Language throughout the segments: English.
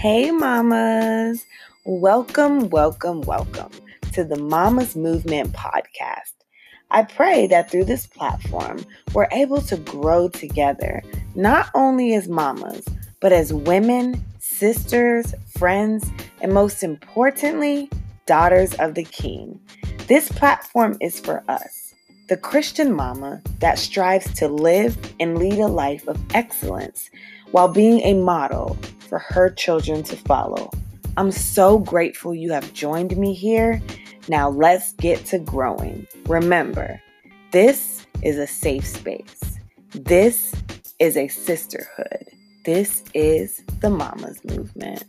Hey, mamas. Welcome, welcome, welcome to the Mamas Movement podcast. I pray that through this platform, we're able to grow together, not only as mamas, but as women, sisters, friends, and most importantly, daughters of the King. This platform is for us, the Christian mama that strives to live and lead a life of excellence while being a model for her children to follow. I'm so grateful you have joined me here. Now let's get to growing. Remember, this is a safe space. This is a sisterhood. This is the Mamas Movement.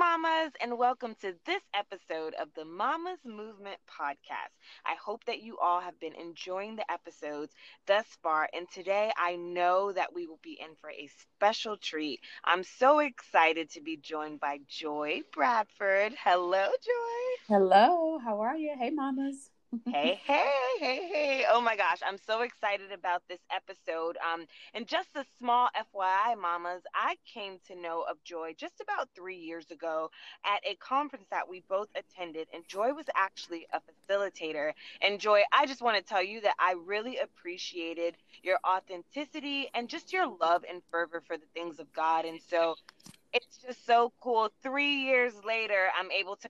Mamas, and welcome to this episode of the Mamas Movement podcast. I hope that you all have been enjoying the episodes thus far, and today I know that we will be in for a special treat. I'm so excited to be joined by Joy Bradford. Hello, Joy. Hello, how are you? Hey, mamas hey, hey, hey, hey. Oh my gosh, I'm so excited about this episode. Um, and just a small FYI, mamas, I came to know of Joy just about three years ago at a conference that we both attended, and Joy was actually a facilitator. And Joy, I just want to tell you that I really appreciated your authenticity and just your love and fervor for the things of God. And so it's just so cool. Three years later, I'm able to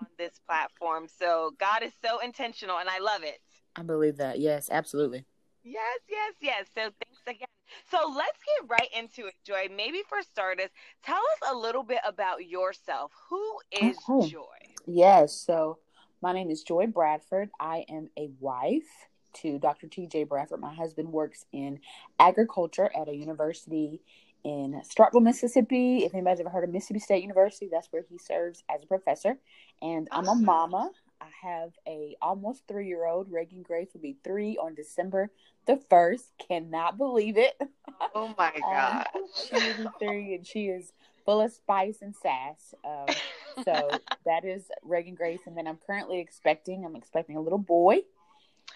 on this platform. So God is so intentional and I love it. I believe that. Yes, absolutely. Yes, yes, yes. So thanks again. So let's get right into it, Joy. Maybe for starters, tell us a little bit about yourself. Who is. Joy? Yes. So my name is Joy Bradford. I am a wife to Dr. TJ Bradford. My husband works in agriculture at a university in Starkville, Mississippi. If anybody's ever heard of Mississippi State University, that's where he serves as a professor. And I'm a mama. I have a almost three year old. Reagan Grace will be three on December the first. Cannot believe it. Oh my god! um, she will be three, and she is full of spice and sass. Um, so that is Reagan Grace, and then I'm currently expecting. I'm expecting a little boy.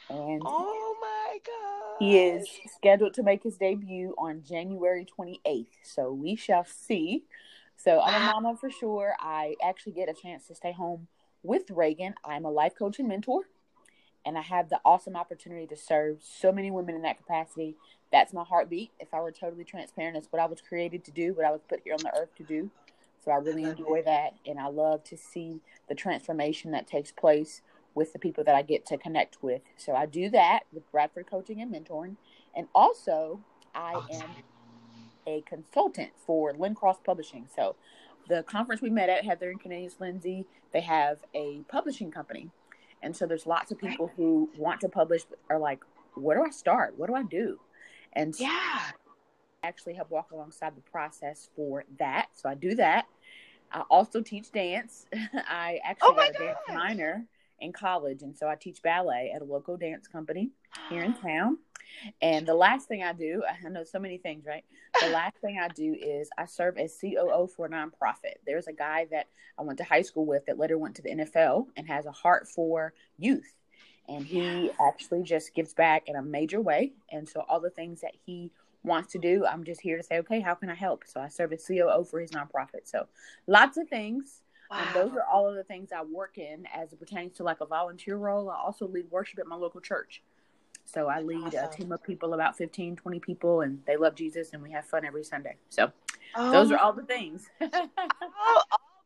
And oh my god. He is scheduled to make his debut on January 28th. So we shall see. So I'm a mama for sure. I actually get a chance to stay home with Reagan. I'm a life coach and mentor. And I have the awesome opportunity to serve so many women in that capacity. That's my heartbeat. If I were totally transparent, it's what I was created to do, what I was put here on the earth to do. So I really enjoy that. And I love to see the transformation that takes place with the people that I get to connect with. So I do that with Bradford Coaching and Mentoring. And also, I oh, am a consultant for LinCross Publishing. So the conference we met at, Heather and Cornelius Lindsey, they have a publishing company. And so there's lots of people who want to publish are like, where do I start? What do I do? And yeah. I actually help walk alongside the process for that. So I do that. I also teach dance. I actually oh got a dance minor in college, and so I teach ballet at a local dance company here in town. And the last thing I do, I know so many things, right? The last thing I do is I serve as COO for a nonprofit. There's a guy that I went to high school with that later went to the NFL and has a heart for youth. And he actually just gives back in a major way. And so all the things that he wants to do, I'm just here to say, okay, how can I help? So I serve as COO for his nonprofit. So lots of things Wow. And those are all of the things I work in as it pertains to like a volunteer role. I also lead worship at my local church. So I lead awesome. a team of people, about 15, 20 people, and they love Jesus and we have fun every Sunday. So oh. those are all the things. oh,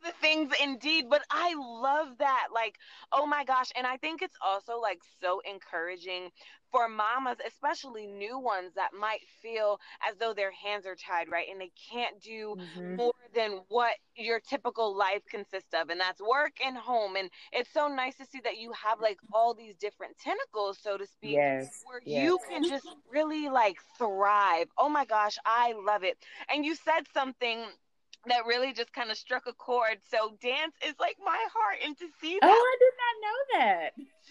the things indeed but i love that like oh my gosh and i think it's also like so encouraging for mamas especially new ones that might feel as though their hands are tied right and they can't do mm-hmm. more than what your typical life consists of and that's work and home and it's so nice to see that you have like all these different tentacles so to speak yes, where yes. you can just really like thrive oh my gosh i love it and you said something that really just kind of struck a chord. So dance is like my heart, and to see oh, that. Oh, I did not know that.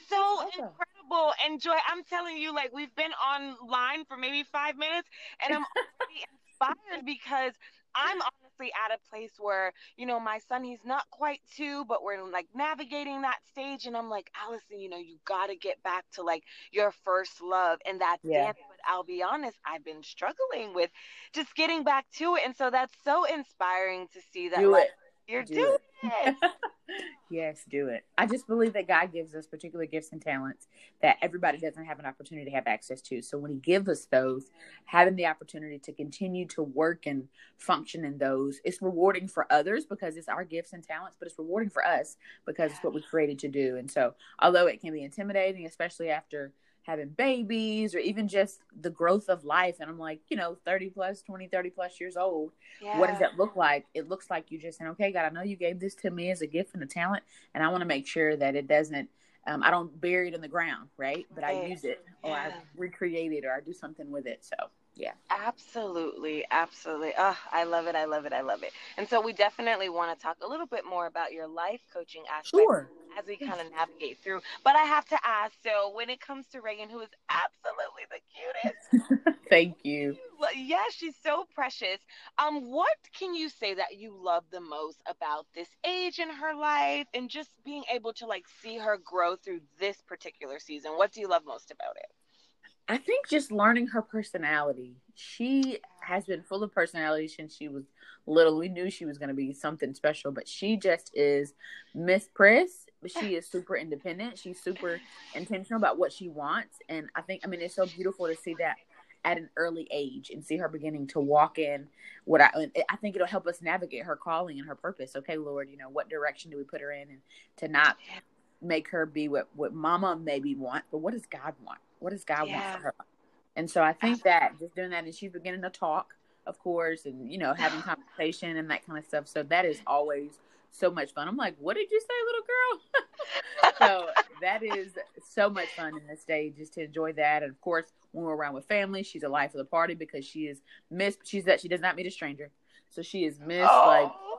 So awesome. incredible and joy. I'm telling you, like we've been online for maybe five minutes, and I'm already inspired because I'm honestly at a place where, you know, my son, he's not quite two, but we're like navigating that stage. And I'm like, Allison, you know, you got to get back to like your first love and that's yeah. dance. I'll be honest, I've been struggling with just getting back to it. And so that's so inspiring to see that. Do like, it. You're do doing it. it. yes, do it. I just believe that God gives us particular gifts and talents that everybody doesn't have an opportunity to have access to. So when He gives us those, having the opportunity to continue to work and function in those, it's rewarding for others because it's our gifts and talents, but it's rewarding for us because it's what we created to do. And so, although it can be intimidating, especially after having babies or even just the growth of life. And i'm like you know 30 plus 20 30 plus years old. Yeah. what does that look like? It looks like you just saying okay god i know you gave this to me as a gift and a talent and i want to make sure that it doesn't um, i don't bury it in the ground right? But right. i use it or yeah. i recreate it or i do something with it. So yeah. Absolutely. Absolutely. Oh i love it. I love it. I love it. And so we definitely want to talk a little bit more about your life coaching aspect sure as we kind of navigate through but i have to ask so when it comes to reagan who is absolutely the cutest thank you yeah she's so precious um what can you say that you love the most about this age in her life and just being able to like see her grow through this particular season what do you love most about it I think just learning her personality. She has been full of personality since she was little. We knew she was going to be something special, but she just is Miss Press. But she is super independent. She's super intentional about what she wants. And I think, I mean, it's so beautiful to see that at an early age and see her beginning to walk in what I, I think it'll help us navigate her calling and her purpose. Okay, Lord, you know, what direction do we put her in and to not make her be what, what mama maybe want, but what does God want? What does God yeah. want for her? And so I think that just doing that, and she's beginning to talk, of course, and you know, having conversation and that kind of stuff. So that is always so much fun. I'm like, what did you say, little girl? so that is so much fun in this day just to enjoy that. And of course, when we're around with family, she's a life of the party because she is miss. She's that she does not meet a stranger. So she is miss oh.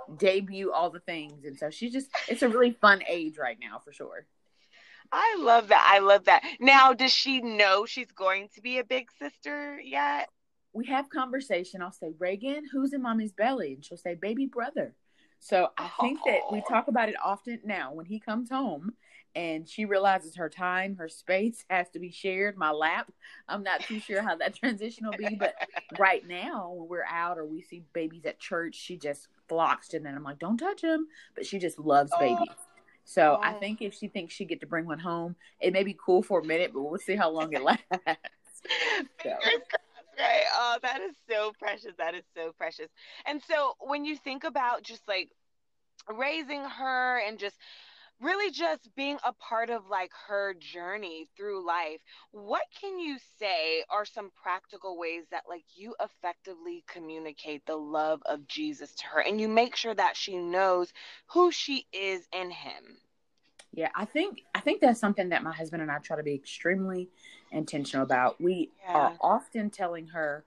like debut all the things, and so she's just it's a really fun age right now for sure. I love that. I love that. Now, does she know she's going to be a big sister yet? We have conversation. I'll say, Reagan, who's in mommy's belly? And she'll say, baby brother. So I oh. think that we talk about it often now when he comes home and she realizes her time, her space has to be shared, my lap. I'm not too sure how that transition will be, but right now when we're out or we see babies at church, she just flocks to them. I'm like, don't touch him, but she just loves oh. babies. So oh. I think if she thinks she get to bring one home, it may be cool for a minute, but we'll see how long it lasts. so. Right. Oh, that is so precious. That is so precious. And so when you think about just like raising her and just really just being a part of like her journey through life what can you say are some practical ways that like you effectively communicate the love of jesus to her and you make sure that she knows who she is in him yeah i think i think that's something that my husband and i try to be extremely intentional about we yeah. are often telling her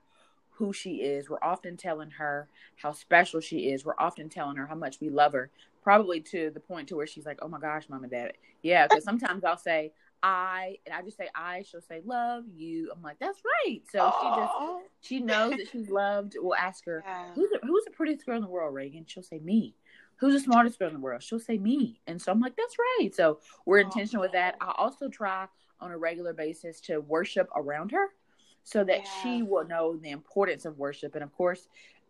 who she is. We're often telling her how special she is. We're often telling her how much we love her, probably to the point to where she's like, "Oh my gosh, mom and dad." Yeah, because sometimes I'll say I, and I just say I. She'll say love you. I'm like, that's right. So Aww. she just she knows that she's loved. We'll ask her, yeah. who's the, who's the prettiest girl in the world, Reagan? She'll say me. Who's the smartest girl in the world? She'll say me. And so I'm like, that's right. So we're intentional with that. I also try on a regular basis to worship around her so that yeah. she will know the importance of worship. And of course,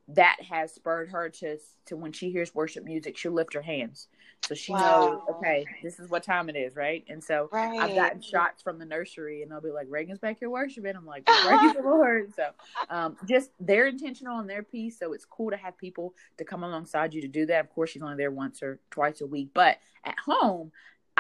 that has spurred her to to when she hears worship music, she'll lift her hands. So she wow. knows, okay, this is what time it is, right? And so right. I've gotten shots from the nursery, and they'll be like, "Reagan's back here worshiping." I'm like, "Praise the Lord!" So, um, just they're intentional on their piece, so it's cool to have people to come alongside you to do that. Of course, she's only there once or twice a week, but at home,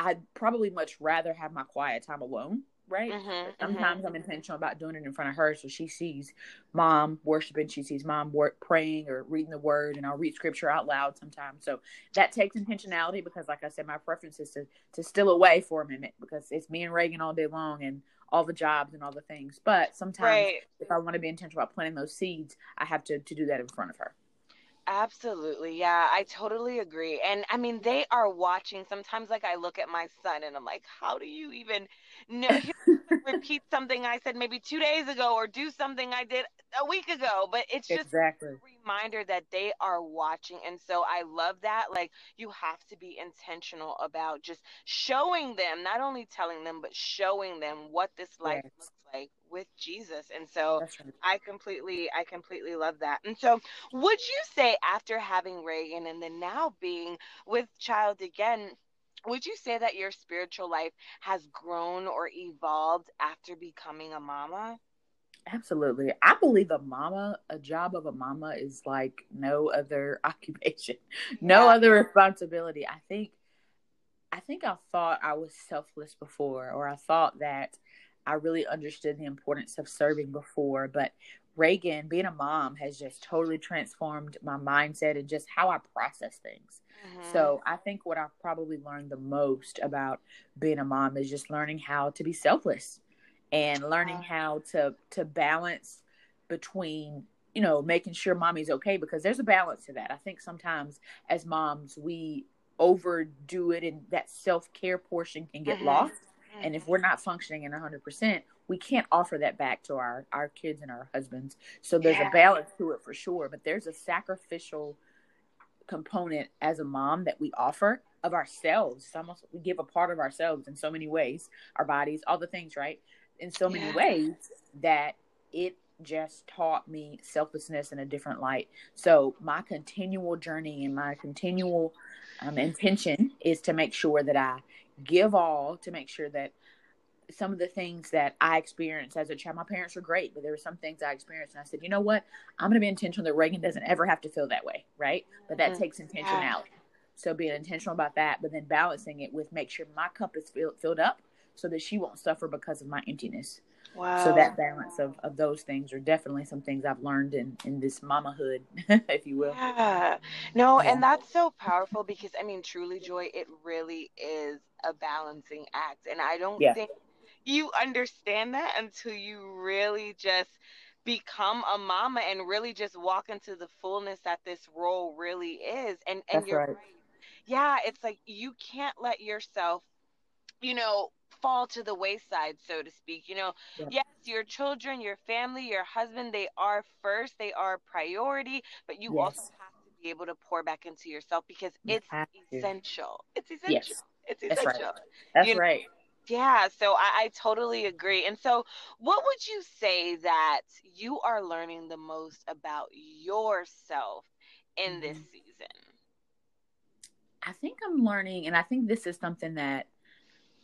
I'd probably much rather have my quiet time alone right? Mm-hmm, sometimes mm-hmm. I'm intentional about doing it in front of her, so she sees mom worshiping, she sees mom work, praying or reading the word, and I'll read scripture out loud sometimes. So that takes intentionality because, like I said, my preference is to to still away for a minute because it's me and Reagan all day long and all the jobs and all the things. But sometimes, right. if I want to be intentional about planting those seeds, I have to to do that in front of her. Absolutely. Yeah, I totally agree. And I mean, they are watching. Sometimes, like, I look at my son and I'm like, how do you even know? repeat something I said maybe two days ago or do something I did a week ago. But it's just exactly. a reminder that they are watching. And so I love that. Like you have to be intentional about just showing them, not only telling them, but showing them what this life yes. looks like with Jesus. And so right. I completely I completely love that. And so would you say after having Reagan and then now being with child again, would you say that your spiritual life has grown or evolved after becoming a mama? Absolutely. I believe a mama, a job of a mama is like no other occupation, no yeah. other responsibility. I think I think I thought I was selfless before or I thought that I really understood the importance of serving before, but Reagan, being a mom, has just totally transformed my mindset and just how I process things. Mm-hmm. So I think what I've probably learned the most about being a mom is just learning how to be selfless and learning uh-huh. how to to balance between you know making sure mommy's okay because there's a balance to that. I think sometimes as moms we overdo it and that self-care portion can get mm-hmm. lost and if we're not functioning in 100% we can't offer that back to our our kids and our husbands. So there's yeah. a balance to it for sure but there's a sacrificial component as a mom that we offer of ourselves. It's almost we give a part of ourselves in so many ways our bodies all the things right? In so many ways that it just taught me selflessness in a different light. So my continual journey and my continual um, intention is to make sure that i give all to make sure that some of the things that I experienced as a child, my parents were great, but there were some things I experienced, and I said, you know what, I'm going to be intentional that Reagan doesn't ever have to feel that way, right? But that mm-hmm. takes intentionality. So being intentional about that, but then balancing it with make sure my cup is filled filled up, so that she won't suffer because of my emptiness. Wow. So that balance of, of those things are definitely some things I've learned in, in this mamahood, if you will. Yeah. No, yeah. and that's so powerful because I mean, truly, Joy, it really is a balancing act. And I don't yeah. think you understand that until you really just become a mama and really just walk into the fullness that this role really is. And and That's you're right. right. Yeah, it's like you can't let yourself, you know, fall to the wayside, so to speak. You know, yeah. yes, your children, your family, your husband, they are first, they are priority, but you yes. also have to be able to pour back into yourself because it's essential. It's essential. Yes. It's essential. That's right. That's you know? right. Yeah, so I, I, totally agree. And so, what would you say that you are learning the most about yourself in this mm-hmm. season? I think I'm learning, and I think this is something that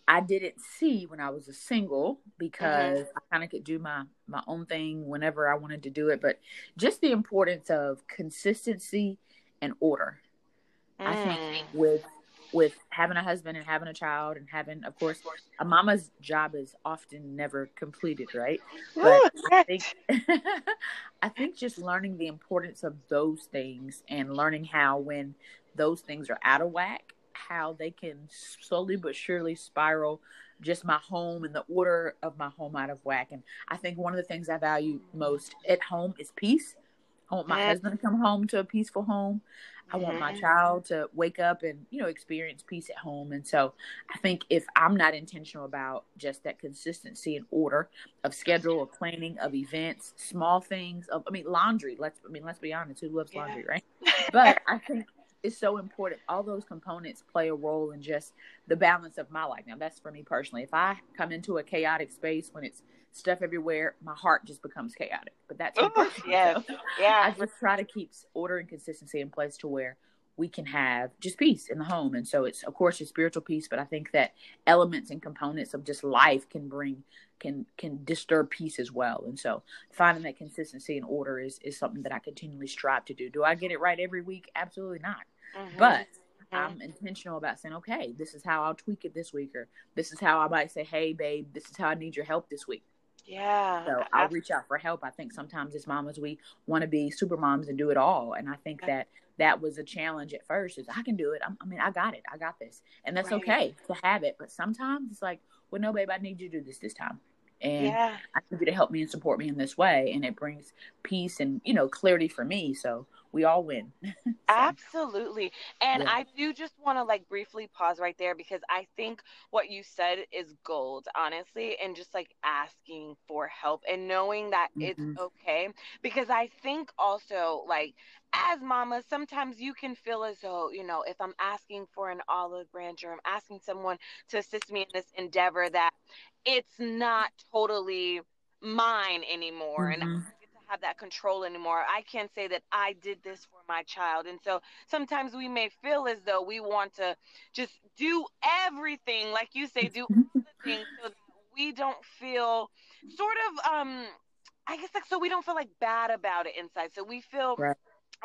I didn't see when I was a single because mm-hmm. I kind of could do my my own thing whenever I wanted to do it. But just the importance of consistency and order. Mm. I think mm. with with having a husband and having a child and having of course a mama's job is often never completed right? But i think i think just learning the importance of those things and learning how when those things are out of whack how they can slowly but surely spiral just my home and the order of my home out of whack. And i think one of the things i value most at home is peace. I want my husband to come home to a peaceful home. I want my mm-hmm. child to wake up and, you know, experience peace at home. And so I think if I'm not intentional about just that consistency and order of schedule, of planning, of events, small things, of I mean laundry, let's I mean, let's be honest, who loves laundry, right? But I think it's so important. All those components play a role in just the balance of my life. Now that's for me personally. If I come into a chaotic space when it's stuff everywhere, my heart just becomes chaotic. But that's yeah, so yeah. I just try to keep order and consistency in place to where we can have just peace in the home. And so it's of course a spiritual peace, but I think that elements and components of just life can bring can can disturb peace as well. And so finding that consistency and order is is something that I continually strive to do. Do I get it right every week? Absolutely not. Mm-hmm. But I'm intentional about saying, okay, this is how I'll tweak it this week, or this is how I might say, hey, babe, this is how I need your help this week. Yeah. So I'll reach out for help. I think sometimes as mamas we want to be super moms and do it all, and I think that that was a challenge at first. Is I can do it. I'm, i mean, I got it. I got this, and that's right. okay to have it. But sometimes it's like, well, no, babe, I need you to do this this time. and yeah. I need you to help me and support me in this way. And it brings peace and, you know, clarity for me. So we all win. so. Absolutely. And yeah. I do just want to like briefly pause right there because I think what you said is gold, honestly, and just like asking for help and knowing that mm-hmm. it's okay. Because I think also like as mamas, sometimes you can feel as though, you know, if I'm asking for an olive branch or I'm asking someone to assist me in this endeavor, that it's not totally mine anymore. Mm-hmm. And I get to have that control anymore. I can't say that I did this for my child. And so sometimes we may feel as though we want to just do everything, like you say, do all the things so that we don't feel sort of um I guess like so we don't feel like bad about it inside. So we feel right.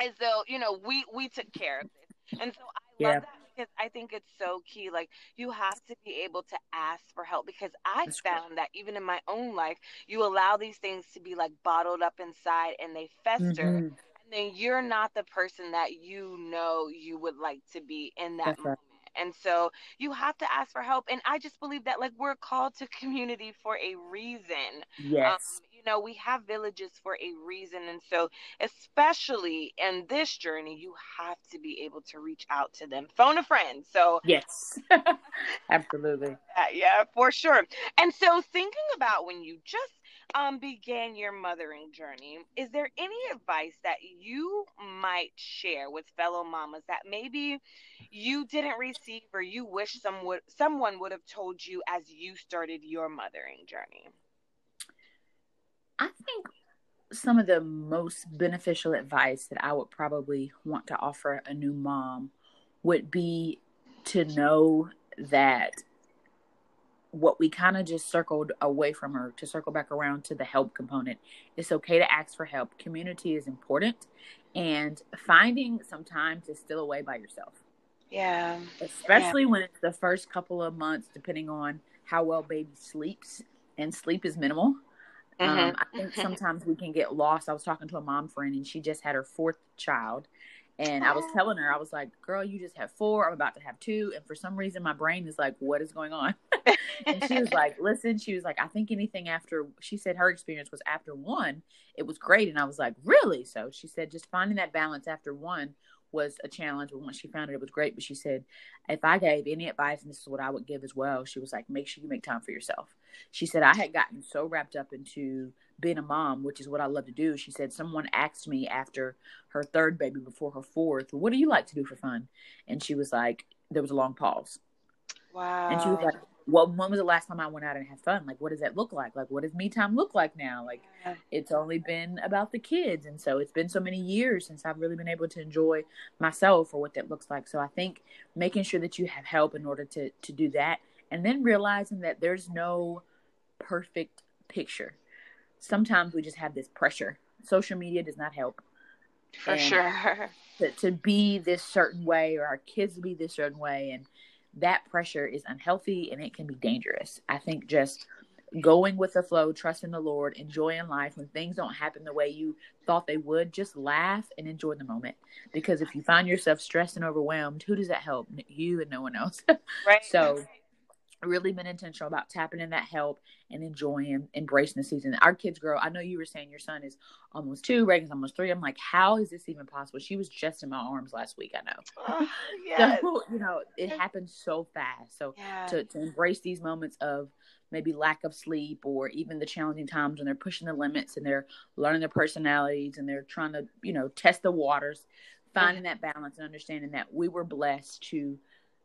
As though, you know, we we took care of this. And so I yeah. love that because I think it's so key. Like you have to be able to ask for help because I That's found great. that even in my own life, you allow these things to be like bottled up inside and they fester. Mm-hmm. And then you're not the person that you know you would like to be in that That's moment. Right. And so you have to ask for help. And I just believe that like we're called to community for a reason. Yes. Um, you know, we have villages for a reason. And so, especially in this journey, you have to be able to reach out to them. Phone a friend. So, yes, absolutely. Yeah, for sure. And so, thinking about when you just um, began your mothering journey, is there any advice that you might share with fellow mamas that maybe you didn't receive or you wish someone someone would have told you as you started your mothering journey? I think some of the most beneficial advice that I would probably want to offer a new mom would be to know that what we kind of just circled away from her to circle back around to the help component. It's okay to ask for help. Community is important and finding some time to still away by yourself. Yeah. Especially yeah. when it's the first couple of months, depending on how well baby sleeps, and sleep is minimal. Mm-hmm. Um, I think sometimes we can get lost. I was talking to a mom friend and she just had her fourth child. And I was oh. telling her, I was like, girl, you just have four. I'm about to have two. And for some reason, my brain is like, what is going on? and she was like, listen, she was like, I think anything after, she said her experience was after one, it was great. And I was like, really? So she said, just finding that balance after one was a challenge. But once she found it, it was great. But she said, if I gave any advice, and this is what I would give as well, she was like, make sure you make time for yourself. She said, I had gotten so wrapped up into being a mom, which is what I love to do. She said, someone asked me after her third baby before her fourth, what do you like to do for fun? And she was like, there was a long pause. Wow. And she was like, well, when was the last time I went out and had fun? Like, what does that look like? Like, what does me time look like now? Like, yeah. it's only been about the kids. And so it's been so many years since I've really been able to enjoy myself or what that looks like. So I think making sure that you have help in order to, to do that. And then realizing that there's no perfect picture. Sometimes we just have this pressure. Social media does not help. For and sure. To, to be this certain way or our kids to be this certain way. And, that pressure is unhealthy and it can be dangerous. I think just going with the flow, trusting the Lord, enjoying life when things don't happen the way you thought they would, just laugh and enjoy the moment. Because if you find yourself stressed and overwhelmed, who does that help? You and no one else. Right. so really been intentional about tapping in that help and enjoying embracing the season. Our kids grow i know you were saying your son is almost two reagan's almost three. I'm like how is this even possible? She was just in my arms last week i know. Oh, yes. so you know it happens so fast. So to, to embrace these moments of maybe lack of sleep or even the challenging times when they're pushing the limits and they're learning their personalities and they're trying to you know test the waters finding that balance and understanding that we were blessed to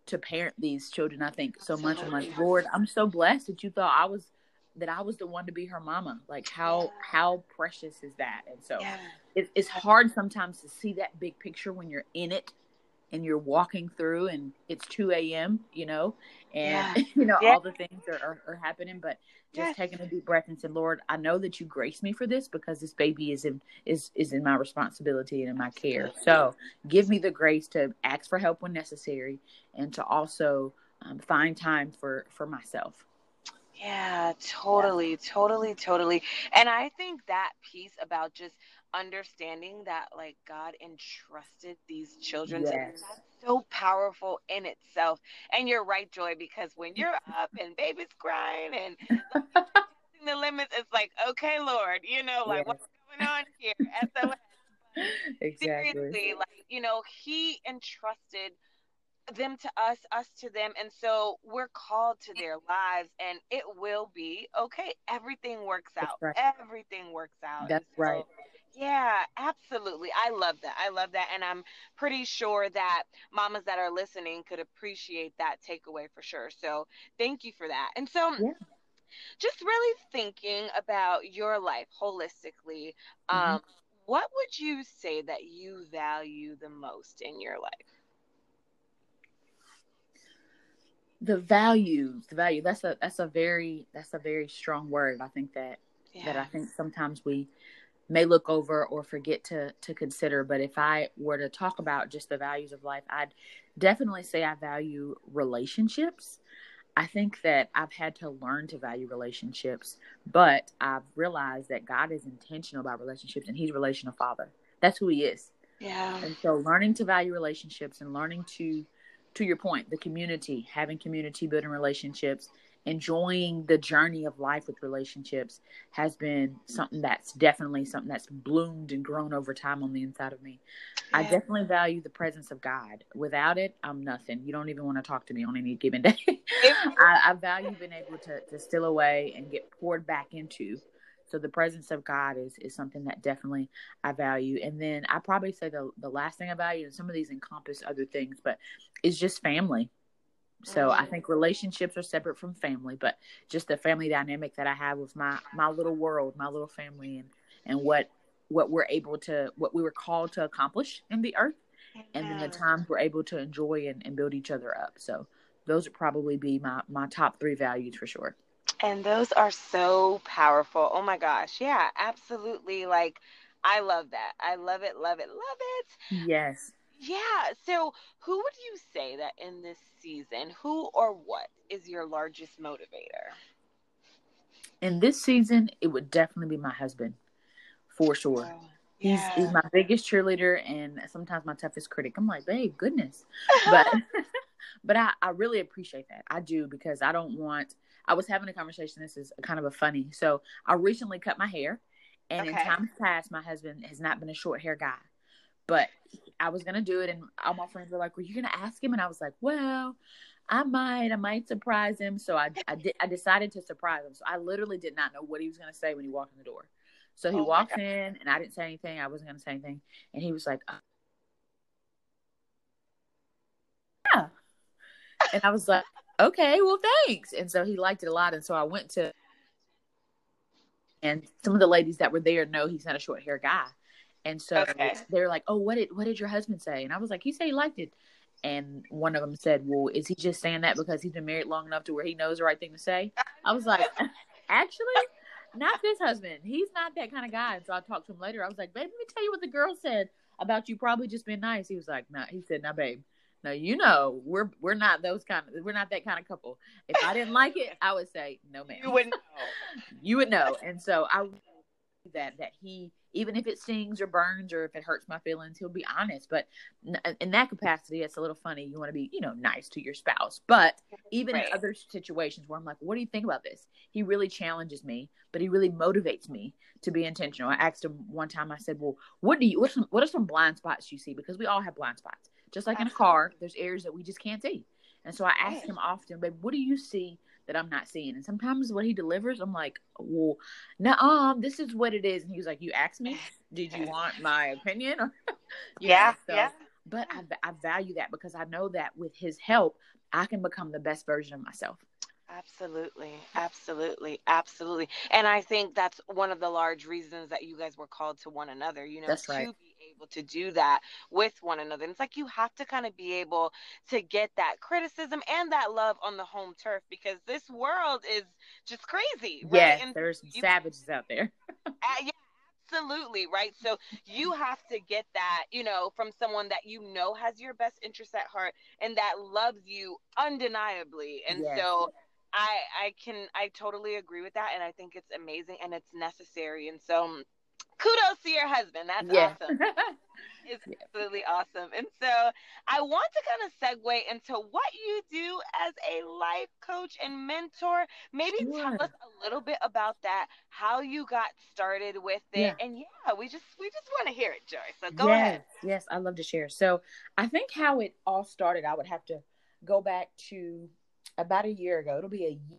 to parent these children. I think so much. I'm like, Lord, I'm so blessed that you thought I was that I was the one to be her mama. Like how how precious is that? And so yeah. it, it's hard sometimes to see that big picture when you're in it and you're walking through and it's 2 a.m you know and yeah. you know yeah. all the things are, are, are happening but just yes. taking a deep breath and saying lord i know that you grace me for this because this baby is in is is in my responsibility and in my care so give me the grace to ask for help when necessary and to also um, find time for for myself yeah, totally, yeah. totally, totally. And I think that piece about just understanding that like God entrusted these children yes. to that's so powerful in itself. And you're right, Joy, because when you're up and baby's crying and the limits, it's like, okay, Lord, you know, like yes. what's going on here? SOS. exactly. Seriously, like, you know, he entrusted them to us, us to them. And so we're called to their lives and it will be okay. Everything works out. Right. Everything works out. That's so, right. Yeah, absolutely. I love that. I love that. And I'm pretty sure that mamas that are listening could appreciate that takeaway for sure. So thank you for that. And so, yeah. just really thinking about your life holistically, mm-hmm. um, what would you say that you value the most in your life? the values the value that's a that's a very that's a very strong word i think that yeah. that i think sometimes we may look over or forget to to consider but if i were to talk about just the values of life i'd definitely say i value relationships. I think that i've had to learn to value relationships but i've realized that god is intentional about relationships and he's relational father. That's who he is. Yeah. And so learning to value relationships and learning to to your point, the community, having community building relationships, enjoying the journey of life with relationships has been something that's definitely something that's bloomed and grown over time on the inside of me. Yeah. I definitely value the presence of God. Without it, I'm nothing. You don't even want to talk to me on any given day. I, I value being able to, to still away and get poured back into so the presence of God is is something that definitely I value. And then I probably say the the last thing I value, and some of these encompass other things, but it's just family. So I think relationships are separate from family, but just the family dynamic that I have with my my little world, my little family, and and what what we're able to what we were called to accomplish in the earth, and then the times we're able to enjoy and, and build each other up. So those would probably be my my top three values for sure. And those are so powerful. Oh my gosh. Yeah, absolutely. Like, I love that. I love it, love it, love it. Yes. Yeah. So, who would you say that in this season, who or what is your largest motivator? In this season, it would definitely be my husband, for sure. Oh, yeah. He's, he's my biggest cheerleader and sometimes my toughest critic. I'm like, babe, goodness. But but I, I really appreciate that. I do because I don't want I was having a conversation. This is kind of a funny. So I recently cut my hair, and okay. in times past, my husband has not been a short hair guy. But I was gonna do it, and all my friends were like, "Were you gonna ask him?" And I was like, "Well, I might. I might surprise him." So I, I did. I decided to surprise him. So I literally did not know what he was gonna say when he walked in the door. So he oh walks in, and I didn't say anything. I wasn't gonna say anything, and he was like, uh, "Yeah," and I was like, okay, well, thanks. And so he liked it a lot. And so I went to, and some of the ladies that were there know he's not a short hair guy. And so okay. they're like, oh, what did, what did your husband say? And I was like, he said he liked it. And one of them said, well, is he just saying that because he's been married long enough to where he knows the right thing to say? I was like, actually, not this husband. He's not that kind of guy. And so I talked to him later. I was like, babe, let me tell you what the girl said about you probably just being nice. He was like, nah. He said, nah, babe, no, you know, we're we're not those kind of we're not that kind of couple. If I didn't like it, I would say no, man. You would know. you would know, and so I that that he even if it stings or burns or if it hurts my feelings, he'll be honest. But uh, in that capacity, it's a little funny. You want to be, you know, nice to your spouse. But even right. in other situations where I'm like, what do you think about this? He really challenges me, but he really motivates me to be intentional. I asked him one time, I said, well, what do you, what are some, what are some blind spots you see? Because we all have blind spots. Just like in a car, there's areas that we just can't see. And so I ask him often, but what do you see that I'm not seeing? And sometimes what he delivers, I'm like, well, no, um, this is what it is. And he was like, you asked me, did you want my opinion? Yeah, so, yeah. But I, I value that because I know that with his help, I can become the best version of myself. Absolutely, absolutely, absolutely. And I think that's one of the large reasons that you guys were called to one another, you know, that's to right. To do that with one another. And it's like you have to kind of be able to get that criticism and that love on the home turf because this world is just crazy. Right? And there's you, savages out there. uh, yeah, absolutely right so you have to get that you know from someone that you know has your best interest at heart and that loves you undeniably and yes. so I I can I totally agree with that, and I think it's amazing and it's necessary. And so, kudos to your husband. That's yeah. awesome. is absolutely awesome. And so I want to kind of segue into what you do as a life coach and mentor. Maybe tell us a little bit about that, how you got started with it. Yeah. And yeah, we just we just want to hear it, Joy. So go yes, ahead. Yes, I love to share. So I think how it all started, I would have to go back to about a year ago. It'll be a year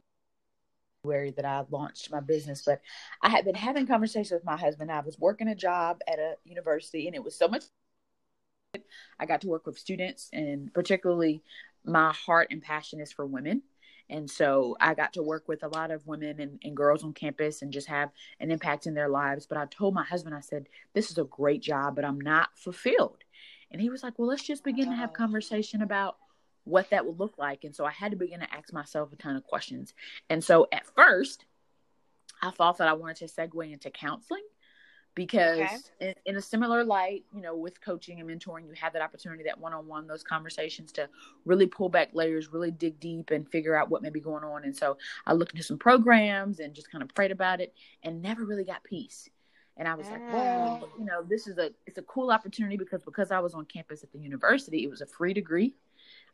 that I launched my business, but I had been having conversations with my husband. I was working a job at a university, and it was so much. I got to work with students, and particularly my heart and passion is for women. And so I got to work with a lot of women and, and, girls on campus and just have an impact in their lives. But I told my husband, I said, This is a great job, but I'm not fulfilled. And he was like, Well, let's just oh, begin to have conversation about what that would look like. And so I had to begin to ask myself a ton of questions. And so at first, I thought that I wanted to segue into counseling because okay. in, in, a similar light, you know, with coaching and mentoring, you have that opportunity, that one-on-one, those conversations to really pull back layers, really dig deep and figure out what may be going on. And so I looked into some programs and just kind of prayed about it and never really got peace. And I was like, well, mm. you know, this is a it's a cool opportunity because because I was on campus at the university, it was a free degree.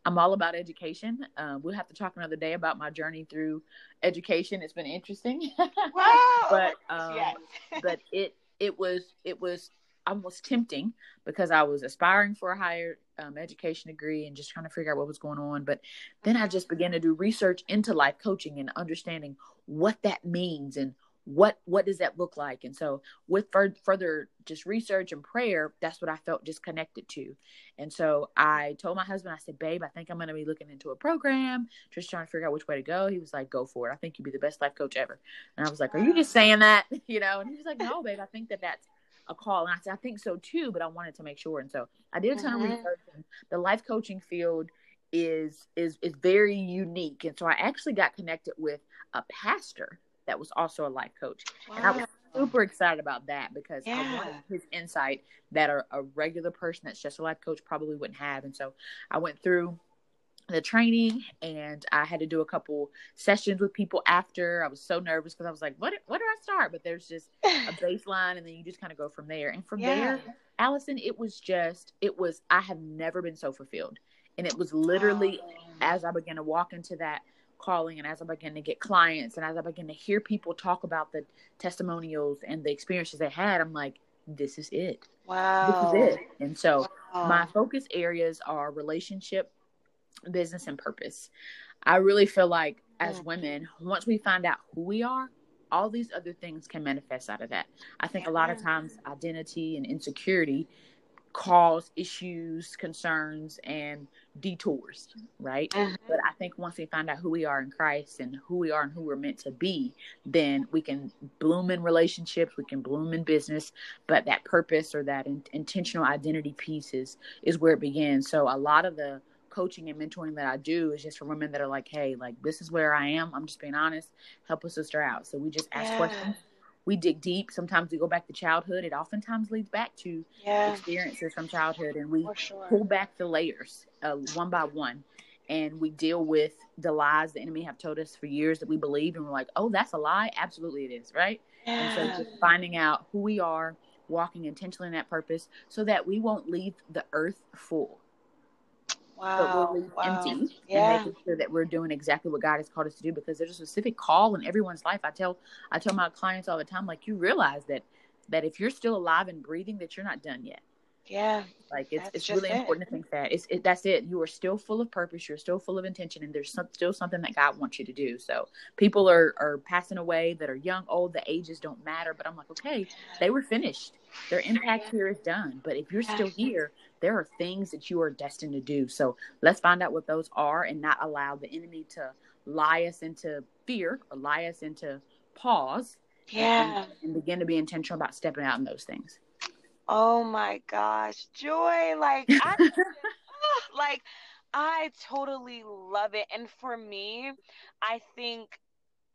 I'm all about education. Uh, we'll have to talk another day about my journey through education. It's been interesting. Wow. but um, yes. but it it was it was almost tempting because I was aspiring for a higher um, education degree and just trying to figure out what was going on. But then I just began to do research into life coaching and understanding what that means and what what does that look like? And so with further just research and prayer that's what i felt just connected to. And so i told my husband i said babe i think i'm going to be looking into a program just trying to figure out which way to go. He was like go for it. I think you'd be the best life coach ever. And i was like are you just saying that? You know? And he was like no babe i think that that's a call. And i said i think so too but i wanted to make sure. And so i did a ton mm-hmm. of research and the life coaching field is is is very unique. And so i actually got connected with a pastor that was also a life coach. Wow. And I was super excited about that because yeah. I wanted his insight that a, a regular person that's just a life coach probably wouldn't have. And so I went through the training and I had to do a couple sessions with people after. I was so nervous because I was like, what what do I start? But there's just a baseline and then you just kind of go from there. And from yeah. there, Allison, it was just it was I have never been so fulfilled. And it was literally oh. as I began to walk into that calling and as I began to get clients and as I began to hear people talk about the testimonials and the experiences they had, I'm like, this is it. Wow. This is it. And so wow. my focus areas are relationship, business, and purpose. I really feel like as mm. women, once we find out who we are, all these other things can manifest out of that. I think a lot of times identity and insecurity cause issues, concerns, and detours, right? Mm-hmm. But I think once we find out who we are in Christ and who we are and who we're meant to be, then we can bloom in relationships, we can bloom in business. But that purpose or that in- intentional identity piece is, is where it begins. So a lot of the coaching and mentoring that I do is just for women that are like, hey, like this is where I am. I'm just being honest. Help a sister out. So we just ask yeah. questions we dig deep. Sometimes we go back to childhood. It oftentimes leads back to yeah. experiences from childhood, and we sure. pull back the layers uh, one by one, and we deal with the lies the enemy have told us for years that we believe, and we're like, "Oh, that's a lie." Absolutely, it is, right? Yeah. And so, just finding out who we are, walking intentionally in that purpose, so that we won't leave the earth full Wow. But we'll leave wow. empty yeah. and making sure that we're doing exactly what God has called us to do because there's a specific call in everyone's life. I tell I tell my clients all the time, like you realize that that if you're still alive and breathing, that you're not done yet. Yeah. Like it's it's really it. important to think that it's it, that's it. You are still full of purpose. You're still full of intention, and there's some, still something that God wants you to do. So people are are passing away that are young, old. The ages don't matter. But I'm like, okay, they were finished. Their impact here is done. But if you're still here, there are things that you are destined to do. So let's find out what those are, and not allow the enemy to lie us into fear or lie us into pause. Yeah. And, and begin to be intentional about stepping out in those things. Oh my gosh, joy! Like I, like I totally love it. And for me, I think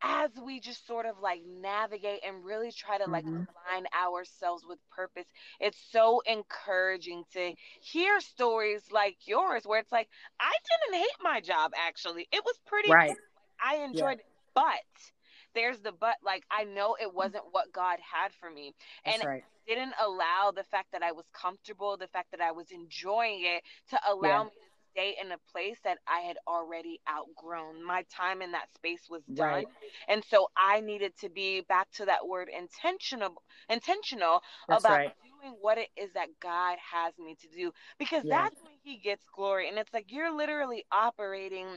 as we just sort of like navigate and really try to like mm-hmm. align ourselves with purpose, it's so encouraging to hear stories like yours where it's like, I didn't hate my job actually. It was pretty right. I enjoyed yeah. it, but there's the but. Like I know it wasn't what God had for me, That's and right. it didn't allow the fact that I was comfortable, the fact that I was enjoying it, to allow Yeah. me to stay in a place that I had already outgrown. My time in that space was done, Right. and so I needed to be back to that word intentional, intentional That's about right. doing what it is that God has me to do because Yeah. that's when he gets glory and it's like you're literally operating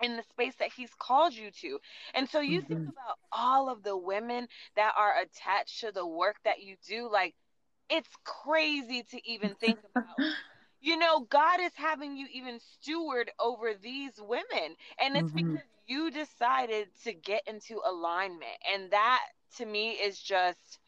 in the space that he's called you to. And so you think Mhm. about all of the women that are attached to the work that you do like it's crazy to even think about. You know, God is having you even steward over these women and it's Mhm. because you decided to get into alignment and that to me is just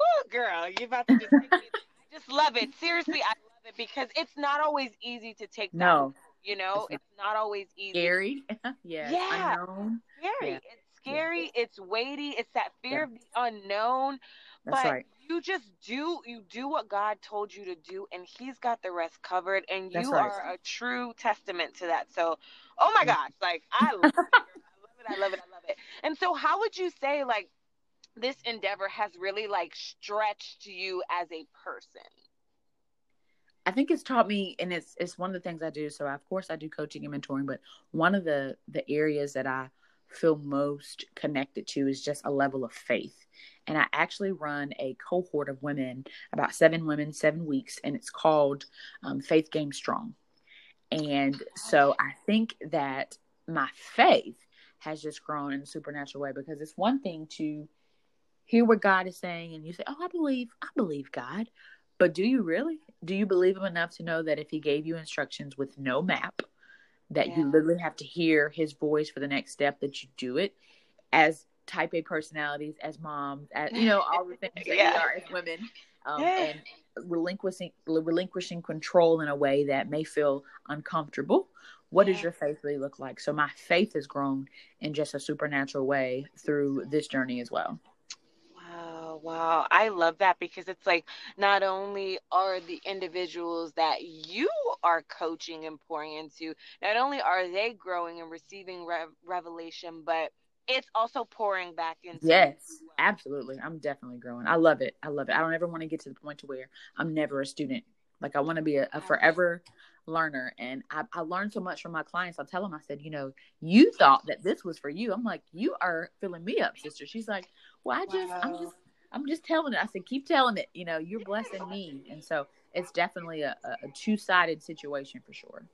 Oh, girl, you're about to just take me. I just love it. Seriously, I love it because it's not always easy to take that. You know, It's not. it's not always easy. Scary. yes. Yeah. Unknown. Scary. Yeah. It's scary. It's weighty. It's that fear Yeah. of the unknown. That's but right. you just do you do what God told you to do, and He's got the rest covered. And That's you right. are a true testament to that. So, oh my Yeah. gosh, like I love it. I love it. I love it. I love it. And so, how would you say like this endeavor has really like stretched you as a person? I think it's taught me, and it's it's one of the things I do. So of course I do coaching and mentoring, but one of the the areas that I feel most connected to is just a level of faith. And I actually run a cohort of women, about seven women, seven weeks, and it's called um, Faith Game Strong. And so I think that my faith has just grown in a supernatural way because it's one thing to hear what God is saying and you say, "Oh, I believe, I believe God." But do you really? Do you believe him enough to know that if he gave you instructions with no map, that you literally have to hear his voice for the next step, that you do it as type A personalities, as moms, as you know, all the things that Yeah. we are as women, um, Yeah. and relinquishing relinquishing control in a way that may feel uncomfortable. What does your faith really look like? So my faith has grown in just a supernatural way through this journey as well. Wow, wow. I love that because it's like not only are the individuals that you are coaching and pouring into, not only are they growing and receiving rev- revelation, but it's also pouring back into Yes, well. absolutely. I'm definitely growing. I love it. I love it. I don't ever want to get to the point to where I'm never a student. Like I want to be a, a forever learner. And I, I learned so much from my clients. I tell them, I said, you know, you thought that this was for you. I'm like, you are filling me up, sister. She's like, well, I just, I'm just, I'm just telling it. I said, keep telling it. You know, you're blessing me. And so it's definitely a, a, two sided situation for sure.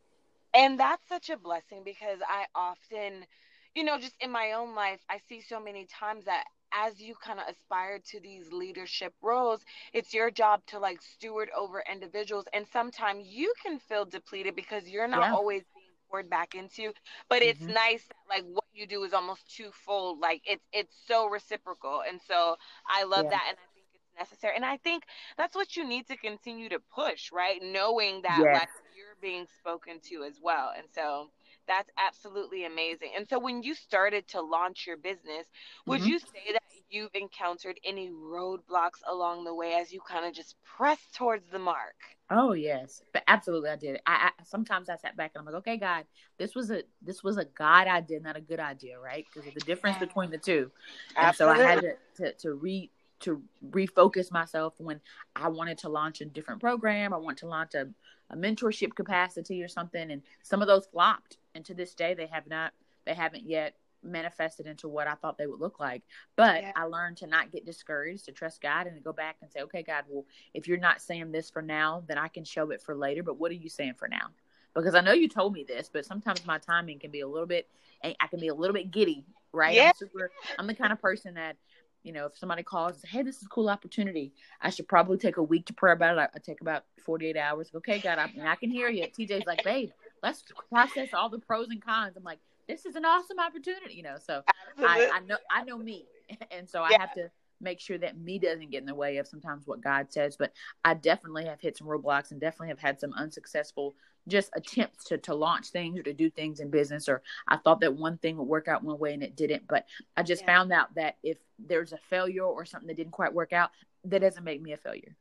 And that's such a blessing because I often, you know, just in my own life, I see so many times that as you kind of aspire to these leadership roles, it's your job to like steward over individuals. And sometimes you can feel depleted because you're not Yeah. always being poured back into. But it's Mhm. nice that like what you do is almost twofold. Like it's it's so reciprocal. And so I love Yeah. that and I think it's necessary. And I think that's what you need to continue to push, right? Knowing that Yes. like you're being spoken to as well. And so that's absolutely amazing. And so when you started to launch your business, would Mhm. you say that you've encountered any roadblocks along the way as you kind of just press towards the mark? Oh yes, but absolutely, I did. I, I sometimes I sat back and I'm like, okay, God, this was a this was a God idea, not a good idea, right? Because there's a difference between the two. And so I had to, to to re to refocus myself when I wanted to launch a different program. I want to launch a, a mentorship capacity or something, and some of those flopped. And to this day, they have not they haven't yet manifested into what I thought they would look like. But Yeah. I learned to not get discouraged, to trust God, and to go back and say, okay, God, well, if you're not saying this for now, then I can show it for later. But what are you saying for now? Because I know you told me this, but sometimes my timing can be a little bit, eh, I can be a little bit giddy, right? Yeah. I'm super, I'm the kind of person that, you know, if somebody calls and says, hey, this is a cool opportunity, I should probably take a week to pray about it. I, I take about 48 hours. Okay, God, I, I can hear you. TJ's like, babe, let's process all the pros and cons. I'm like, this is an awesome opportunity, you know. So I, I know I know me, and so I Yeah. have to make sure that me doesn't get in the way of sometimes what God says. But I definitely have hit some roadblocks and definitely have had some unsuccessful just attempts to to launch things or to do things in business. Or I thought that one thing would work out one way and it didn't. But I just Yeah. found out that if there's a failure or something that didn't quite work out, that doesn't make me a failure.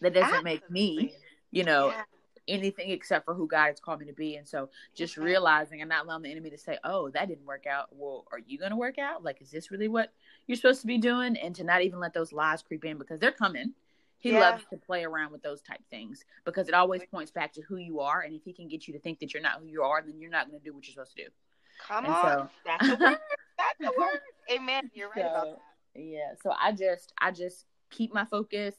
That doesn't make me, you know, Yeah. Anything except for who God has called me to be. And so just realizing and not allowing the enemy to say, Oh, that didn't work out. Well, are you gonna work out? Like, is this really what you're supposed to be doing? And to not even let those lies creep in because they're coming. He yeah. loves to play around with those type things because it always points back to who you are. And if he can get you to think that you're not who you are, then you're not going to do what you're supposed to do. Come and on, so, that's the word. That's the word. Amen. You're right so, about that. Yeah. So I just, I just keep my focus,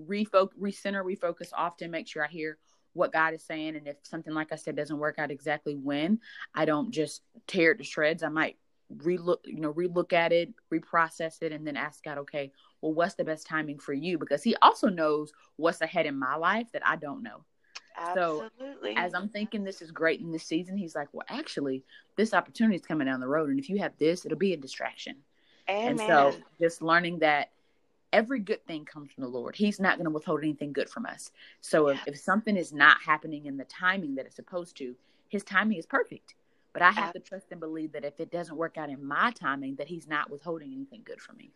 refocus, recenter, refocus often. Make sure I hear what God is saying, and if something like I said doesn't work out exactly when, I don't just tear it to shreds. I might relook, you know, relook at it, reprocess it, and then ask God, okay, well, what's the best timing for you? Because He also knows what's ahead in my life that I don't know. Absolutely. So as I'm thinking this is great in this season, he's like, well, actually, this opportunity is coming down the road, and if you have this, it'll be a distraction. Amen. And so just learning that every good thing comes from the Lord. He's not going to withhold anything good from us. So if, if something is not happening in the timing that it's supposed to, His timing is perfect. But I have to trust and believe that if it doesn't work out in my timing, that He's not withholding anything good from me.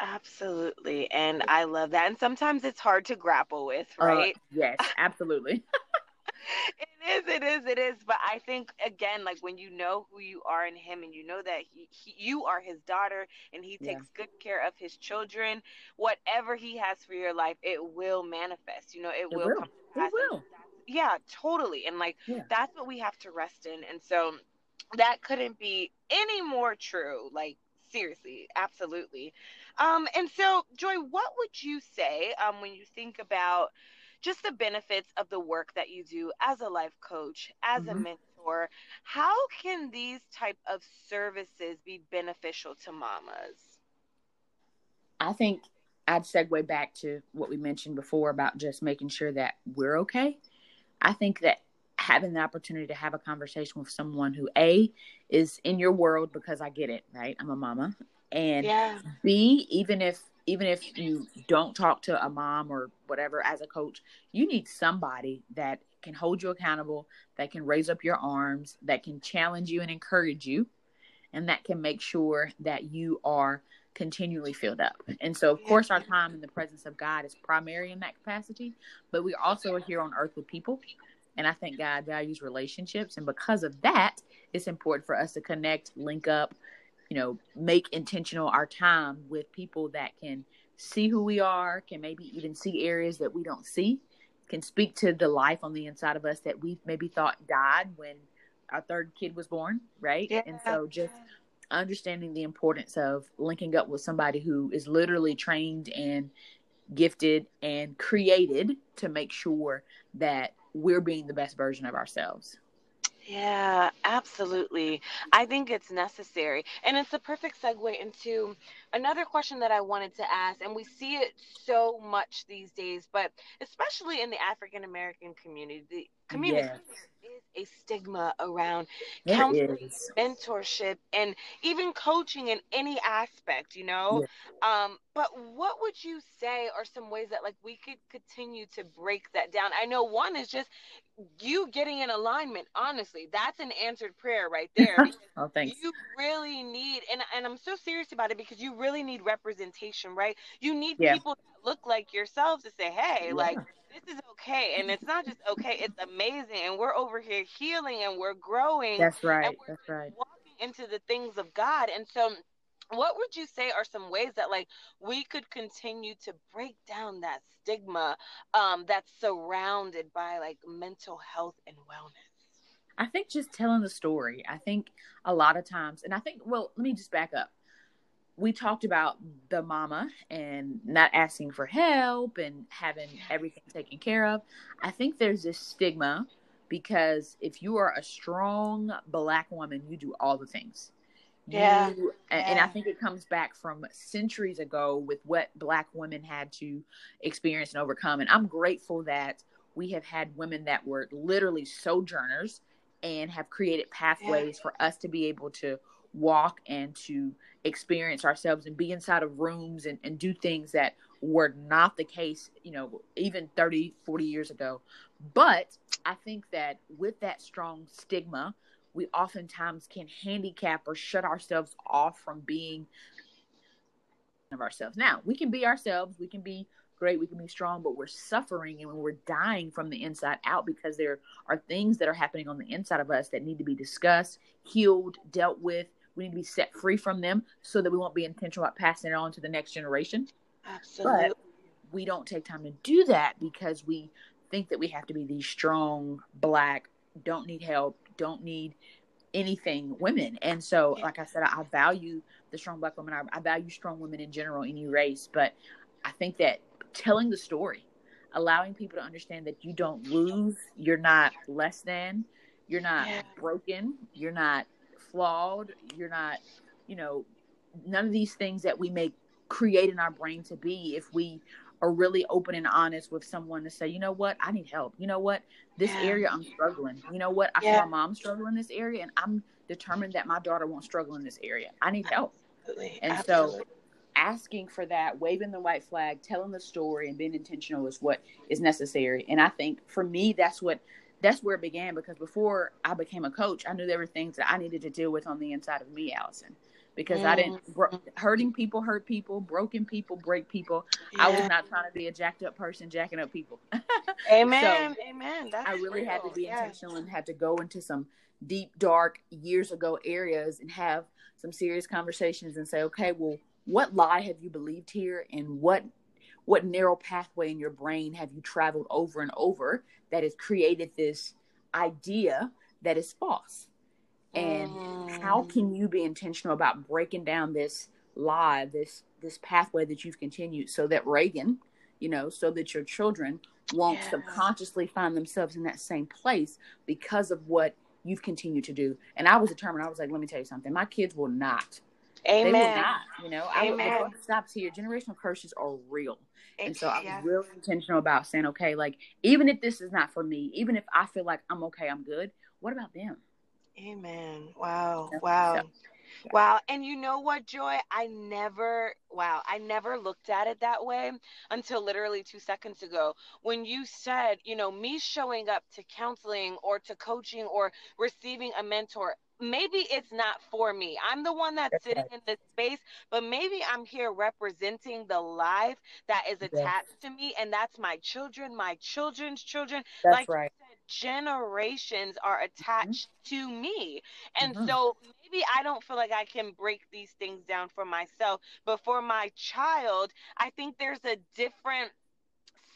Absolutely. And I love that. And sometimes it's hard to grapple with, uh, right? Uh, yes, absolutely. it is, it is, it is. But I think again, like when you know who you are in Him, and you know that he, he you are His daughter, and He takes yeah. good care of His children. Whatever He has for your life, it will manifest. You know, it, it will, will, come to pass. It will. Yeah, totally. And like yeah. that's what we have to rest in. And so that couldn't be any more true. Like seriously, absolutely. Um, and so, Joy, what would you say um, when you think about just the benefits of the work that you do as a life coach, as mm-hmm. a mentor. How can these type of services be beneficial to mamas? I think I'd segue back to what we mentioned before about just making sure that we're okay. I think that having the opportunity to have a conversation with someone who a is in your world because I get it, right? I'm a mama. And yeah. B, even if even if you don't talk to a mom or whatever as a coach, you need somebody that can hold you accountable, that can raise up your arms, that can challenge you and encourage you, and that can make sure that you are continually filled up. And so, of course, our time in the presence of God is primary in that capacity, but we also are here on earth with people. And I think God values relationships. And because of that, it's important for us to connect, link up, you know, make intentional our time with people that can see who we are, can maybe even see areas that we don't see, can speak to the life on the inside of us that we maybe thought died when our third kid was born, right? Yeah. And so just understanding the importance of linking up with somebody who is literally trained and gifted and created to make sure that we're being the best version of ourselves. Yeah, absolutely. I think it's necessary. And it's a perfect segue into another question that I wanted to ask. And we see it so much these days, but especially in the African American community, the community yes. is a stigma around there counseling, is. mentorship, and even coaching in any aspect, you know? Um, but what would you say are some ways that like we could continue to break that down? I know one is just you getting in alignment honestly that's an answered prayer right there. Oh thanks. You really need and, and i'm so serious about it because you really need representation right? You need yeah. people that look like yourselves to say hey yeah. like this is okay. And it's not just okay it's amazing. And we're over here healing and we're growing that's right that's right. walking into the things of god. And so what would you say are some ways that like we could continue to break down that stigma um, that's surrounded by like mental health and wellness? I think just telling the story. I think a lot of times and i think well let me just back up. We talked about the mama and not asking for help and having everything taken care of. I think there's this stigma because if you are a strong black woman you do all the things yeah. You, yeah. and I think it comes back from centuries ago with what Black women had to experience and overcome. And I'm grateful that we have had women that were literally sojourners and have created pathways yeah. for us to be able to walk and to experience ourselves and be inside of rooms and, and do things that were not the case, you know, even 30, 40 years ago. But I think that with that strong stigma we oftentimes can handicap or shut ourselves off from being of ourselves. Now, we can be ourselves, we can be great, we can be strong, but we're suffering and we're dying from the inside out because there are things that are happening on the inside of us that need to be discussed, healed, dealt with. We need to be set free from them so that we won't be intentional about passing it on to the next generation. Absolutely. But we don't take time to do that because we think that we have to be these strong, black, don't need help, don't need anything women. And so, like I said, I value the strong black woman. I, I value strong women in general, any race. But I think that telling the story, allowing people to understand that you don't lose, you're not less than, you're not yeah. broken, you're not flawed, you're not, you know, none of these things that we may create in our brain to be if we are really open and honest with someone to say, you know what, I need help. You know what, this yeah. area I'm struggling. You know what, I yeah. my mom struggle in this area, and I'm determined that my daughter won't struggle in this area. I need help. Absolutely. And Absolutely. so asking for that, waving the white flag, telling the story, and being intentional is what is necessary. And I think for me, that's what that's where it began because before I became a coach, I knew there were things that I needed to deal with on the inside of me, Allison. Because mm. I didn't bro- hurting people hurt people, broken people break people. Yeah. I was not trying to be a jacked up person jacking up people. Amen. so Amen. That's I really real. had to be yeah. intentional and had to go into some deep, dark years ago areas and have some serious conversations and say, okay, well, what lie have you believed here and what what narrow pathway in your brain have you traveled over and over that has created this idea that is false and mm. how can you be intentional about breaking down this lie this this pathway that you've continued so that reagan you know so that your children won't yeah. subconsciously find themselves in that same place because of what you've continued to do and i was determined i was like let me tell you something my kids will not Amen. They will not, you know. Amen. I would, stops here. Generational curses are real. And so I was yeah. really intentional about saying, okay, like even if this is not for me, even if I feel like I'm okay, I'm good, what about them? Amen. Wow. Wow. So, yeah. Wow. And you know what, Joy? I never, wow, I never looked at it that way until literally two seconds ago when you said, you know, me showing up to counseling or to coaching or receiving a mentor maybe it's not for me. I'm the one that's, that's sitting right. in this space, but maybe I'm here representing the life that is attached yes. to me, and that's my children, my children's children. That's like right. Generations are mm-hmm. attached mm-hmm. to me. And mm-hmm. so maybe I don't feel like I can break these things down for myself, but for my child, I think there's a different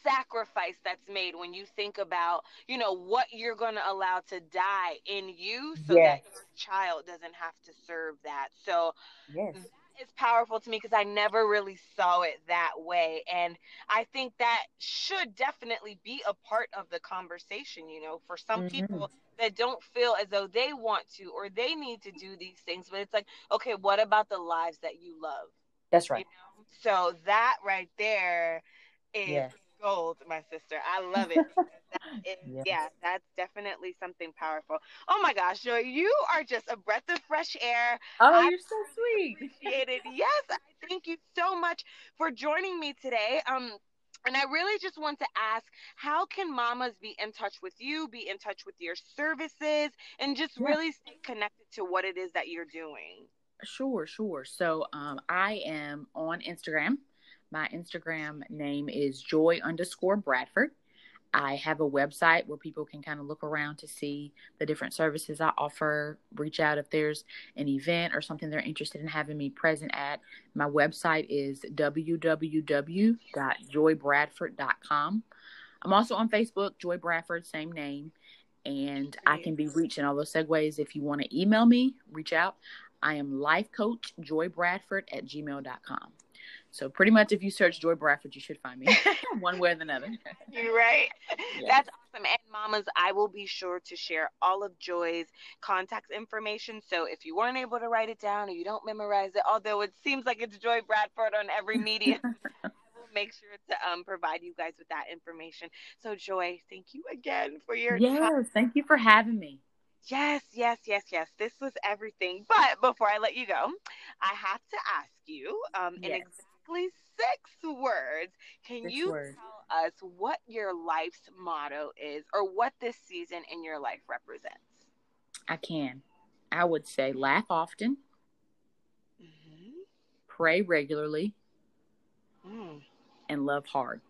sacrifice that's made when you think about, you know, what you're going to allow to die in you so yes. that your child doesn't have to serve that. So yes. Is powerful to me because I never really saw it that way. And I think that should definitely be a part of the conversation, you know, for some mm-hmm. people that don't feel as though they want to or they need to do these things. But it's like, okay, what about the lives that you love? That's right. You know? So that right there is yes gold, my sister. I love it. that is, yes. Yeah, that's definitely something powerful. Oh my gosh, Joy, you are just a breath of fresh air. Oh, I you're so sweet. Appreciate it. Yes, thank you so much for joining me today. Um, and I really just want to ask how can mamas be in touch with you, be in touch with your services, and just yeah. really stay connected to what it is that you're doing? Sure, sure. So um, I am on Instagram my Instagram name is joy underscore Bradford. I have a website where people can kind of look around to see the different services I offer. Reach out if there's an event or something they're interested in having me present at. My website is www.joybradford.com. I'm also on Facebook, Joy Bradford, same name. And I can be reached in all those segues. If you want to email me, reach out. I am life coach Joy Bradford at gmail.com. So pretty much, if you search Joy Bradford, you should find me one way or another. You're right. Yeah. That's awesome. And mamas, I will be sure to share all of Joy's contact information. So if you weren't able to write it down or you don't memorize it, although it seems like it's Joy Bradford on every media. I will make sure to um, provide you guys with that information. So, Joy, thank you again for your yes, time. thank you for having me. Yes, yes, yes, yes. This was everything. But before I let you go, I have to ask you um, yes. an exactly six words. Can six you words. tell us what your life's motto is or what this season in your life represents? I can. I would say laugh often, mm-hmm. pray regularly, mm. and love hard.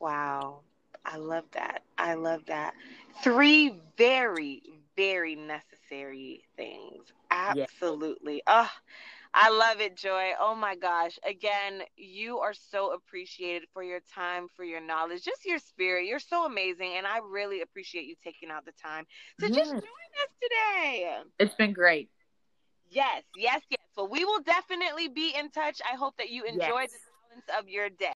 Wow. I love that. I love that. Three very, very necessary things. Absolutely. Yeah. Oh, I love it, Joy. Oh my gosh. Again, you are so appreciated for your time, for your knowledge, just your spirit. You're so amazing. And I really appreciate you taking out the time to yes. just join us today. It's been great. Yes, yes, yes. Well, we will definitely be in touch. I hope that you enjoyed yes. the balance of your day.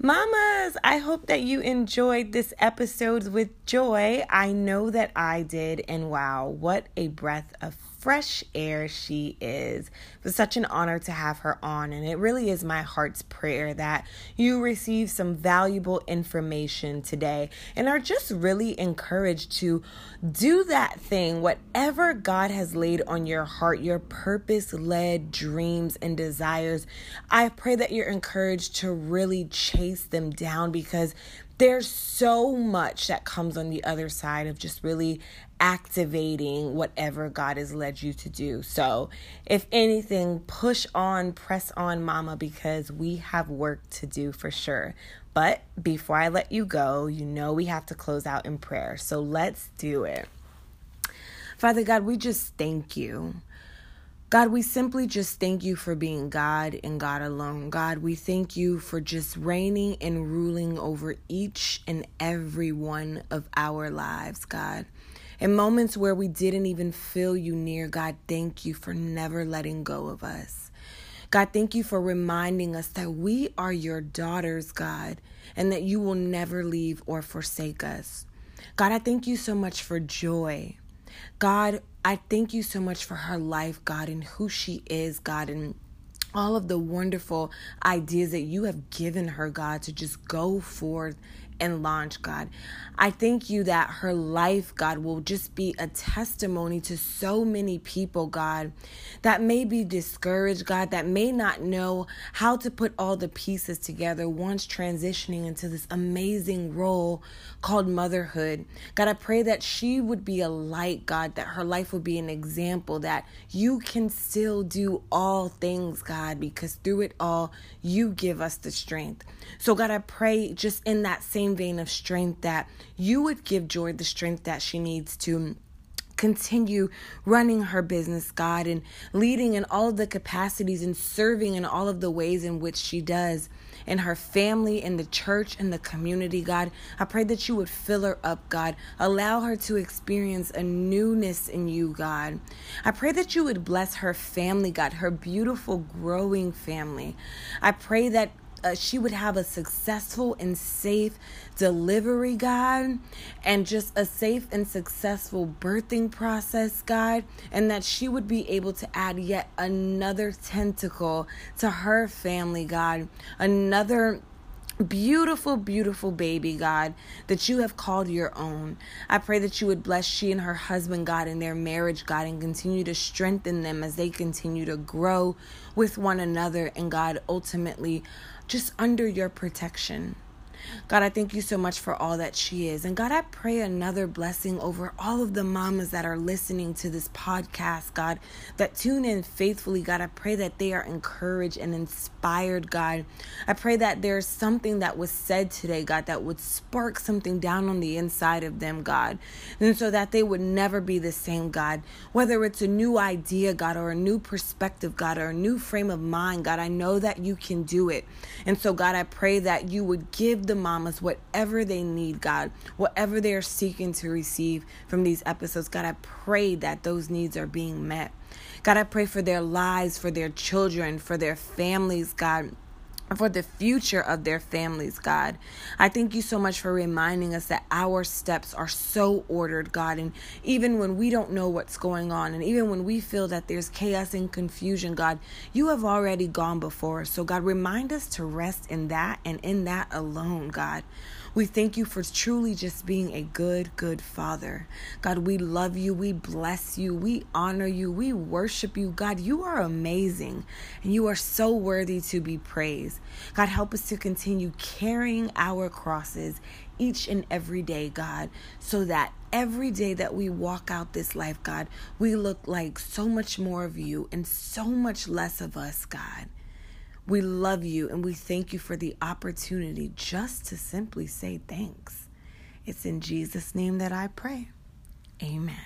Mamas, I hope that you enjoyed this episode with Joy. I know that I did, and wow, what a breath of fresh air she is. It was such an honor to have her on, and it really is my heart's prayer that you receive some valuable information today and are just really encouraged to do that thing, whatever God has laid on your heart, your purpose led dreams and desires. I pray that you're encouraged to really chase them down because there's so much that comes on the other side of just really activating whatever God has led you to do. So, if anything, push on, press on, mama, because we have work to do for sure. But before I let you go, you know we have to close out in prayer. So, let's do it. Father God, we just thank you. God, we simply just thank you for being God and God alone. God, we thank you for just reigning and ruling over each and every one of our lives, God. In moments where we didn't even feel you near, God, thank you for never letting go of us. God, thank you for reminding us that we are your daughters, God, and that you will never leave or forsake us. God, I thank you so much for joy. God, I thank you so much for her life, God, and who she is, God, and all of the wonderful ideas that you have given her, God, to just go forth and launch, God. I thank you that her life, God, will just be a testimony to so many people, God, that may be discouraged, God, that may not know how to put all the pieces together once transitioning into this amazing role called motherhood. God, I pray that she would be a light, God, that her life would be an example that you can still do all things, God, because through it all, you give us the strength. So, God, I pray just in that same vein of strength that you would give Joy the strength that she needs to continue running her business, God, and leading in all of the capacities and serving in all of the ways in which she does in her family, in the church, in the community, God. I pray that you would fill her up, God. Allow her to experience a newness in you, God. I pray that you would bless her family, God, her beautiful, growing family. I pray that uh, she would have a successful and safe delivery, God, and just a safe and successful birthing process, God, and that she would be able to add yet another tentacle to her family, God, another beautiful, beautiful baby, God, that you have called your own. I pray that you would bless she and her husband, God, in their marriage, God, and continue to strengthen them as they continue to grow with one another, and God, ultimately just under your protection. God, I thank you so much for all that she is. And God, I pray another blessing over all of the mamas that are listening to this podcast, God, that tune in faithfully. God, I pray that they are encouraged and inspired, God. I pray that there's something that was said today, God, that would spark something down on the inside of them, God. And so that they would never be the same, God. Whether it's a new idea, God, or a new perspective, God, or a new frame of mind, God, I know that you can do it. And so, God, I pray that you would give the mamas whatever they need, God, whatever they're seeking to receive from these episodes. God, I pray that those needs are being met. God, I pray for their lives, for their children, for their families, God for the future of their families, God. I thank you so much for reminding us that our steps are so ordered, God. And even when we don't know what's going on, and even when we feel that there's chaos and confusion, God, you have already gone before us. So, God, remind us to rest in that and in that alone, God. We thank you for truly just being a good, good Father. God, we love you. We bless you. We honor you. We worship you. God, you are amazing and you are so worthy to be praised. God, help us to continue carrying our crosses each and every day, God, so that every day that we walk out this life, God, we look like so much more of you and so much less of us, God. We love you and we thank you for the opportunity just to simply say thanks. It's in Jesus' name that I pray. Amen.